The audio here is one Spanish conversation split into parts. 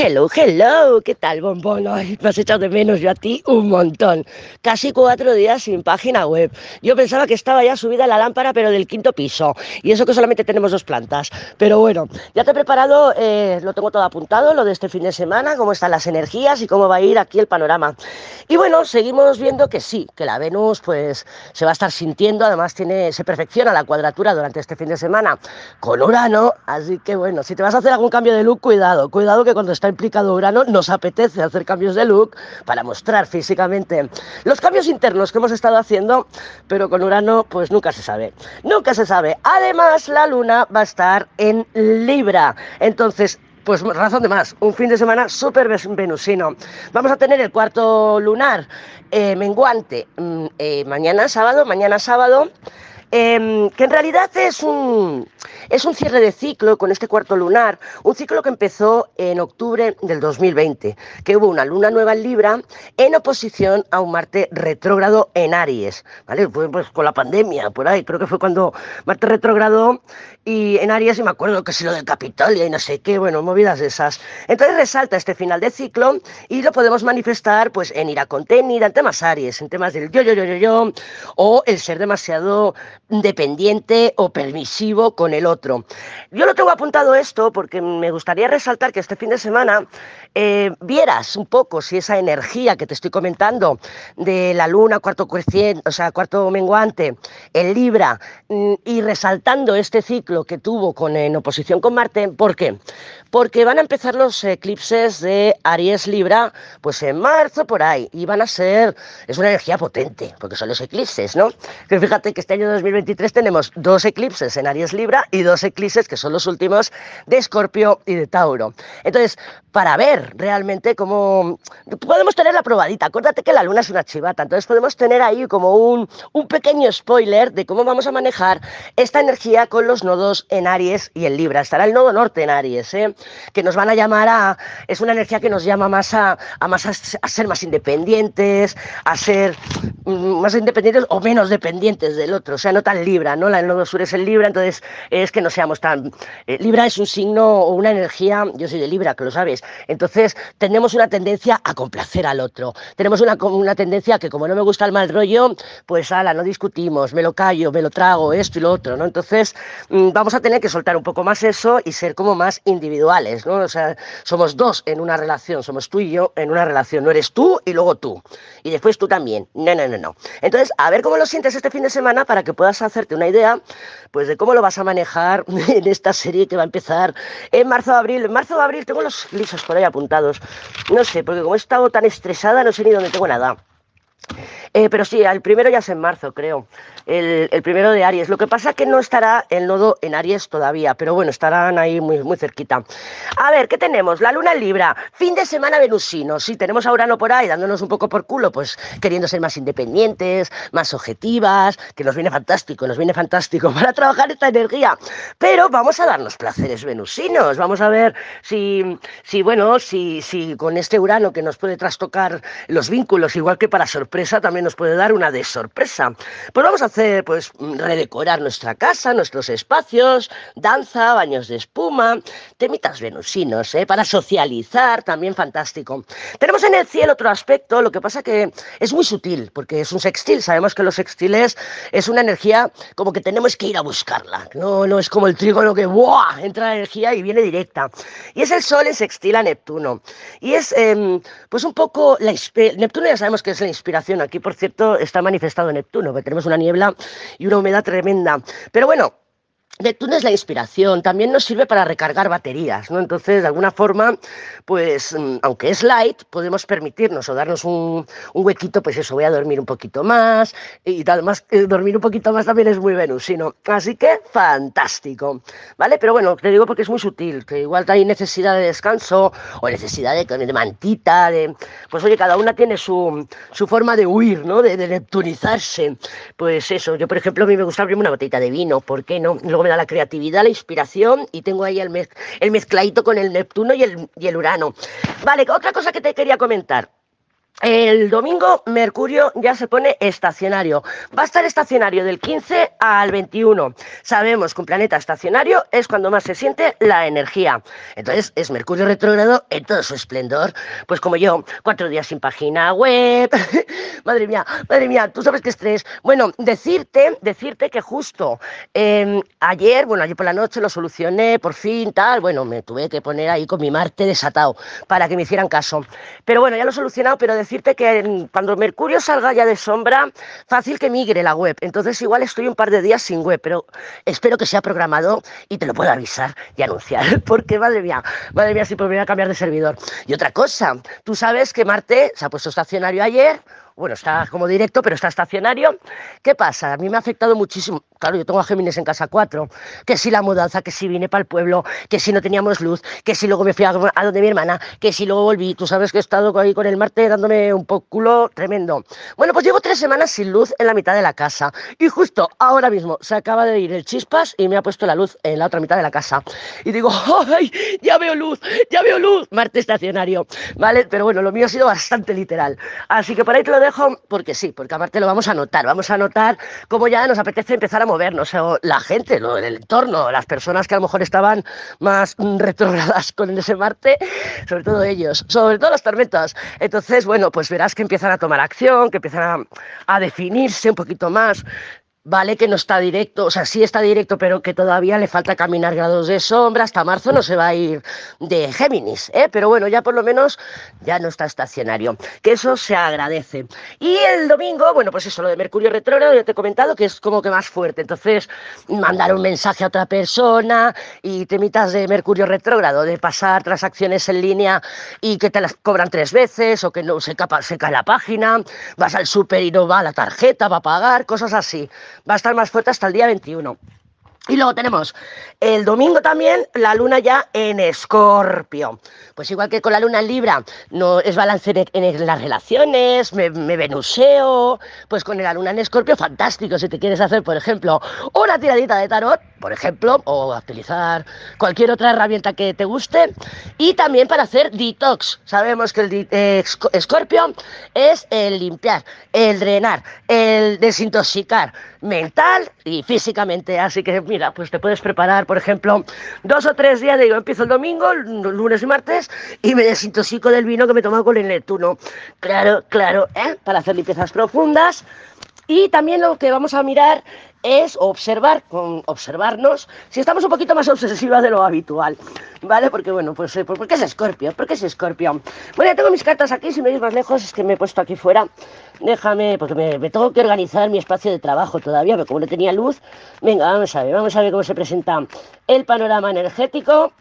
Hello, hello, ¿qué tal, bombón? Ay, me has echado de menos yo a ti un montón. Casi cuatro días sin página web. Yo pensaba que estaba ya subida la lámpara, pero del quinto piso. Y eso que solamente tenemos dos plantas. Pero bueno, ya te he preparado, eh, lo tengo todo apuntado, lo de este fin de semana, cómo están las energías y cómo va a ir aquí el panorama. Y bueno, seguimos viendo que sí, que la Venus pues se va a estar sintiendo, además tiene, se perfecciona la cuadratura durante este fin de semana con Urano. Así que bueno, si te vas a hacer algún cambio de look, cuidado, cuidado que cuando implicado Urano, nos apetece hacer cambios de look para mostrar físicamente los cambios internos que hemos estado haciendo, pero con Urano pues nunca se sabe, nunca se sabe. Además, la Luna va a estar en Libra, entonces pues razón de más, un fin de semana súper venusino. Vamos a tener el cuarto lunar eh, menguante mm, eh, mañana sábado, mañana sábado, em, que en realidad es un, es un cierre de ciclo con este cuarto lunar, un ciclo que empezó en octubre del 2020, que hubo una luna nueva en Libra en oposición a un Marte retrógrado en Aries, ¿vale? Pues, pues con la pandemia, por ahí, creo que fue cuando Marte retrogradó y en Aries, y me acuerdo que si lo del Capitolio y no sé qué, bueno, movidas esas. Entonces resalta este final de ciclo y lo podemos manifestar pues en ira contenida, en temas Aries, en temas del yo, yo, yo, yo, yo, o el ser demasiado dependiente o permisivo con el otro yo lo tengo apuntado esto porque me gustaría resaltar que este fin de semana eh, vieras un poco si esa energía que te estoy comentando de la luna, cuarto o sea, cuarto menguante, el Libra, mm, y resaltando este ciclo que tuvo con, en oposición con Marte, ¿por qué? Porque van a empezar los eclipses de Aries Libra, pues en marzo por ahí, y van a ser, es una energía potente, porque son los eclipses, ¿no? Que fíjate que este año 2023 tenemos dos eclipses en Aries Libra y dos eclipses que son los últimos de Escorpio y de Tauro. Entonces, para ver realmente cómo podemos tener la probadita. Acuérdate que la luna es una chivata, entonces podemos tener ahí como un, un pequeño spoiler de cómo vamos a manejar esta energía con los nodos en Aries y en Libra. Estará el nodo norte en Aries, ¿eh? que nos van a llamar a, es una energía que nos llama más a, a más a, ser más independientes, a ser mm, más independientes o menos dependientes del otro, o sea, no tan Libra, ¿no? El nodo sur es el Libra, entonces es que no seamos tan... Eh, Libra es un signo o una energía, yo soy de Libra, que lo sabes, entonces tenemos una tendencia a complacer al otro, tenemos una, una tendencia que como no me gusta el mal rollo, pues ala, no discutimos, me lo callo, me lo trago, esto y lo otro, ¿no? Entonces mm, vamos a tener que soltar un poco más eso y ser como más individuales, ¿no? O sea, somos dos en una relación, somos tú y yo en una relación, no eres tú y luego tú, y después tú también, no, no, no, no. Entonces, a ver cómo lo sientes este fin de semana para que puedas hacerte una idea, pues de cómo lo vas a manejar en esta serie que va a empezar en marzo abril. En marzo abril tengo los lisos por ahí apuntados. No sé, porque como he estado tan estresada, no sé ni dónde tengo nada. Eh, pero sí, el primero ya es en marzo, creo. El, primero de Aries. Lo que pasa es que no estará el nodo en Aries todavía, pero bueno, estarán ahí muy, muy cerquita. A ver, ¿qué tenemos? La luna en Libra, fin de semana venusino. Sí, tenemos a Urano por ahí dándonos un poco por culo, pues queriendo ser más independientes, más objetivas, que nos viene fantástico, nos viene fantástico para trabajar esta energía. Pero vamos a darnos placeres venusinos. Vamos a ver si, si bueno, si, si con este Urano que nos puede trastocar los vínculos, igual que para sorpresa, también nos puede dar una de sorpresa. Pues vamos a hacer, pues, redecorar nuestra casa, nuestros espacios, danza, baños de espuma, temitas venusinos, ¿eh? para socializar, también fantástico. Tenemos en el cielo otro aspecto, lo que pasa que es muy sutil, porque es un sextil, sabemos que los sextiles es una energía como que tenemos que ir a buscarla, no, no es como el trígono que ¡buah! entra la energía y viene directa. Y es el Sol en sextil a Neptuno. Y es, em, pues un poco, la, Neptuno ya sabemos que es la inspiración aquí por cierto, está manifestado Neptuno, que tenemos una niebla y una humedad tremenda. Pero bueno, Neptuno es la inspiración, también nos sirve para recargar baterías, ¿no? Entonces, de alguna forma, pues, mm, aunque es light, podemos permitirnos o darnos un, huequito, pues eso, voy a dormir un poquito más, y además, eh, dormir un poquito más también es muy venusino. Así que, fantástico, ¿vale? Pero bueno, te digo porque es muy sutil, que igual hay necesidad de descanso, o necesidad de, de mantita, de... Pues oye, cada una tiene su, su forma de huir, ¿no? De, neptunizarse. Pues eso, yo por ejemplo, a mí me gusta abrirme una botella de vino, ¿por qué no? La creatividad, la inspiración y tengo ahí el, mez, el mezcladito con el Neptuno y el Urano. Vale, otra cosa que te quería comentar. El domingo Mercurio ya se pone estacionario. Va a estar estacionario del 15 al 21. Sabemos que un planeta estacionario es cuando más se siente la energía. Entonces es Mercurio retrógrado en todo su esplendor. Pues como yo, cuatro días sin página web. madre mía, madre mía, tú sabes qué estrés. Bueno, decirte, decirte que justo em, ayer, bueno, ayer por la noche lo solucioné, por fin, tal. Bueno, me tuve que poner ahí con mi Marte desatado para que me hicieran caso. Pero bueno, ya lo he solucionado, pero decirte que cuando Mercurio salga ya de sombra, fácil que migre la web. Entonces igual estoy un par de días sin web, pero espero que sea programado y te lo pueda avisar y anunciar, porque madre mía, madre mía, si me voy a cambiar de servidor. Y otra cosa, tú sabes que Marte se ha puesto estacionario ayer, bueno, está como directo, pero está estacionario. ¿Qué pasa? A mí me ha afectado muchísimo. Claro, yo tengo a Géminis en casa 4. Que si la mudanza, que si vine para el pueblo, que si no teníamos luz, que si luego me fui a, donde mi hermana, que si luego volví. Tú sabes que he estado ahí con el Marte dándome un poco culo tremendo. Bueno, pues llevo tres semanas sin luz en la mitad de la casa. Y justo ahora mismo se acaba de ir el chispas y me ha puesto la luz en la otra mitad de la casa. Y digo, ¡ay! Ya veo luz, ya veo luz. Marte estacionario. ¿Vale? Pero bueno, lo mío ha sido bastante literal. Así que por ahí te lo dejo porque sí, porque aparte lo vamos a notar, vamos a notar cómo ya nos apetece empezar a movernos, o la gente, el entorno, las personas que a lo mejor estaban más retrógradas con ese Marte, sobre todo ellos, sobre todo las tormentas. Entonces, bueno, pues verás que empiezan a tomar acción, que empiezan a definirse un poquito más vale que no está directo, o sea, sí está directo, pero que todavía le falta caminar grados de sombra, hasta marzo no se va a ir de Géminis, ¿eh? pero bueno, ya por lo menos ya no está estacionario, que eso se agradece. Y el domingo, bueno, pues eso, lo de Mercurio retrógrado, ya te he comentado que es como que más fuerte, entonces mandar un mensaje a otra persona y temitas de Mercurio retrógrado, de pasar transacciones en línea y que te las cobran tres veces o que no se, capa, se cae la página, vas al súper y no va la tarjeta, va a pagar, cosas así va a estar más fuerte hasta el día 21. Y luego tenemos el domingo también la luna ya en Escorpio. Pues igual que con la luna en Libra no es balance en, las relaciones, me, me, venuseo, pues con la luna en Escorpio fantástico. Si te quieres hacer, por ejemplo, una tiradita de tarot, por ejemplo, o utilizar cualquier otra herramienta que te guste. Y también para hacer detox. Sabemos que el eh, Escorpio es el limpiar, el drenar, el desintoxicar mental y físicamente. Así que mira, pues te puedes preparar, por ejemplo, dos o tres días, digo, empiezo el domingo, lunes y martes, y me desintoxico del vino que me tomo con el Neptuno. Claro, claro, ¿eh? Para hacer limpiezas profundas. Y también lo que vamos a mirar es observar, con observarnos, si estamos un poquito más obsesivas de lo habitual, ¿vale? Porque bueno, pues, eh, ¿por qué es Escorpio? ¿Por qué es Escorpio? Bueno, ya tengo mis cartas aquí, si me veis más lejos es que me he puesto aquí fuera. Déjame, porque me tengo que organizar mi espacio de trabajo todavía, pero como no tenía luz, venga, vamos a ver, vamos a ver cómo se presenta el panorama energético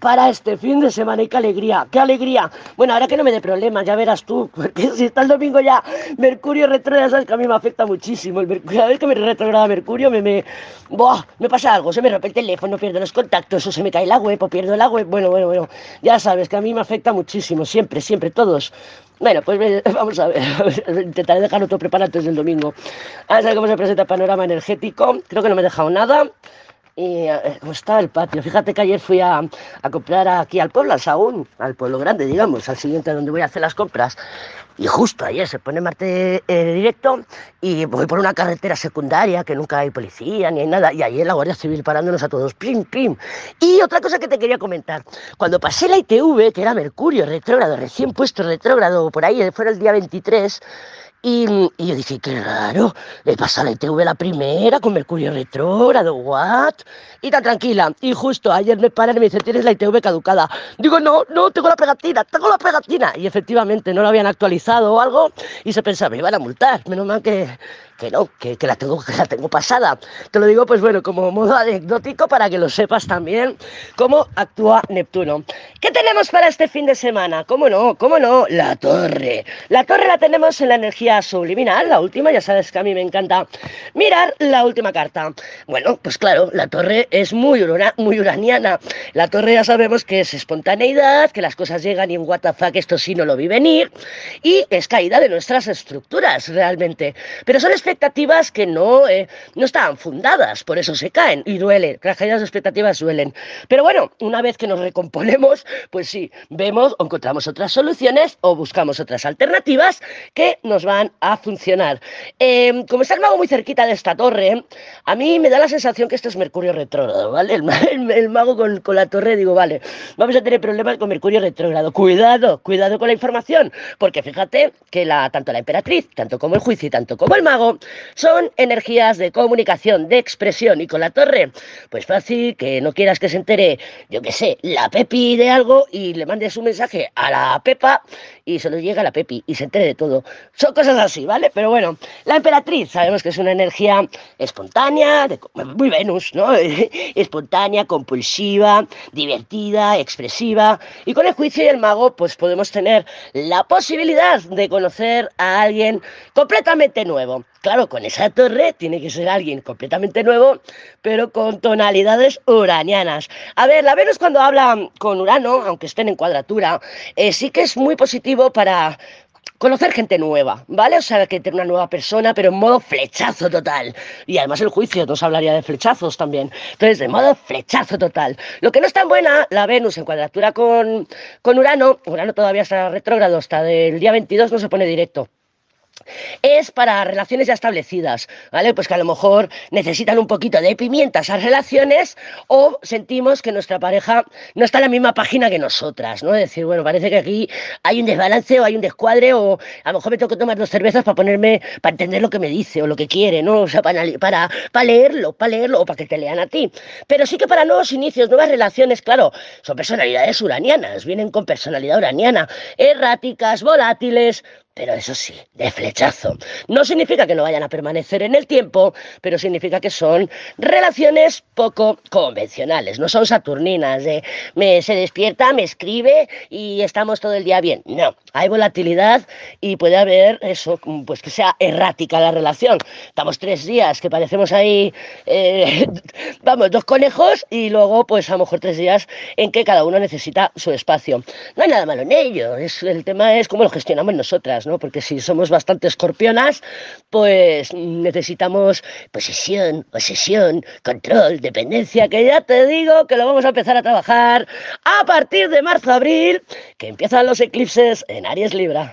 para este fin de semana y qué alegría, qué alegría. Bueno, ahora que no me dé problemas, ya verás tú, porque si está el domingo ya Mercurio retrógrado, sabes que a mí me afecta muchísimo. El Mercurio, cada vez que me retrograda Mercurio me, me, me pasa algo, se me rompe el teléfono, pierdo los contactos, o se me cae la web, o pierdo la web. Bueno, bueno, bueno, ya sabes que a mí me afecta muchísimo, siempre, siempre, todos. Bueno, pues vamos a ver, intentaré dejarlo todo preparado antes del domingo. A ver cómo se presenta el panorama energético. Creo que no me he dejado nada eh, está el patio. Fíjate que ayer fui a, comprar aquí al pueblo, al Saúl, al pueblo grande, digamos, al siguiente donde voy a hacer las compras. Y justo ayer se pone Marte eh, directo y voy por una carretera secundaria que nunca hay policía ni hay nada. Y ayer la Guardia Civil parándonos a todos, pim, pim. Y otra cosa que te quería comentar. Cuando pasé la ITV, que era Mercurio retrógrado, recién puesto retrógrado por ahí, fue el día 23, y, yo dije, raro, le pasa la ITV la primera con Mercurio retrógrado, what? Y tan tranquila. Y justo ayer me paran y me dicen, tienes la ITV caducada. Digo, no, no, tengo la pegatina, tengo la pegatina. Y efectivamente no lo habían actualizado o algo y se pensaba, me iban a multar. Menos mal que, que no, que, la tengo, que la tengo pasada. Te lo digo, pues bueno, como modo anecdótico para que lo sepas también cómo actúa Neptuno. ¿Qué tenemos para este fin de semana? ¿Cómo no? ¿Cómo no? La torre. La torre la tenemos en la energía subliminal, la última, ya sabes que a mí me encanta mirar la última carta. Bueno, pues claro, la torre es muy, muy uraniana. La torre ya sabemos que es espontaneidad, que las cosas llegan y en WTF esto sí no lo vi venir, y es caída de nuestras estructuras realmente. Pero son expectativas que no, eh, no estaban fundadas, por eso se caen y duelen, las caídas de expectativas duelen. Pero bueno, una vez que nos recomponemos, pues sí, vemos o encontramos otras soluciones o buscamos otras alternativas que nos van a funcionar. Em, como está el mago muy cerquita de esta torre, a mí me da la sensación que esto es Mercurio retrógrado, ¿vale? El, mago con, la torre, digo, vale, vamos a tener problemas con Mercurio retrógrado. Cuidado, cuidado con la información, porque fíjate que tanto la emperatriz, tanto como el juicio y tanto como el mago, son energías de comunicación, de expresión. Y con la torre, pues fácil que no quieras que se entere, yo qué sé, la Pepi de y le mandes un mensaje a la Pepa y se lo llega la Pepi y se entere de todo. Son cosas así, ¿vale? Pero bueno, la emperatriz sabemos que es una energía espontánea, muy Venus, ¿no? espontánea, compulsiva, divertida, expresiva. Y con el juicio y el mago, pues podemos tener la posibilidad de conocer a alguien completamente nuevo. Claro, con esa torre tiene que ser alguien completamente nuevo, pero con tonalidades uranianas. A ver, la Venus cuando habla con Urano, aunque estén en cuadratura, eh, sí que es muy positivo para conocer gente nueva, ¿vale? O sea, que tener una nueva persona, pero en modo flechazo total. Y además el juicio nos hablaría de flechazos también. Entonces, de modo flechazo total. Lo que no es tan buena, la Venus en cuadratura con, con Urano, Urano todavía está retrógrado, hasta del día 22 no se pone directo es para relaciones ya establecidas, ¿vale? Pues que a lo mejor necesitan un poquito de pimienta esas relaciones o sentimos que nuestra pareja no está en la misma página que nosotras, ¿no? Es decir, bueno, parece que aquí hay un desbalance o hay un descuadre o a lo mejor me tengo que tomar dos cervezas para ponerme, para entender lo que me dice o lo que quiere, ¿no? O sea, para, para, para leerlo, para leerlo o para que te lean a ti. Pero sí que para nuevos inicios, nuevas relaciones, claro, son personalidades uranianas, vienen con personalidad uraniana, erráticas, volátiles, pero eso sí, de flechazo. No significa que no vayan a permanecer en el tiempo, pero significa que son relaciones poco convencionales, no son saturninas, de me, se despierta, me escribe y estamos todo el día bien. No, hay volatilidad y puede haber eso, pues que sea errática la relación. Estamos tres días que parecemos ahí, eh, vamos, dos conejos y luego pues a lo mejor tres días en que cada uno necesita su espacio. No hay nada malo en ello, es, el tema es cómo lo gestionamos nosotras. Porque si somos bastante escorpionas, pues necesitamos posesión, posesión, control, dependencia, que ya te digo que lo vamos a empezar a trabajar a partir de marzo-abril, que empiezan los eclipses en Aries Libra.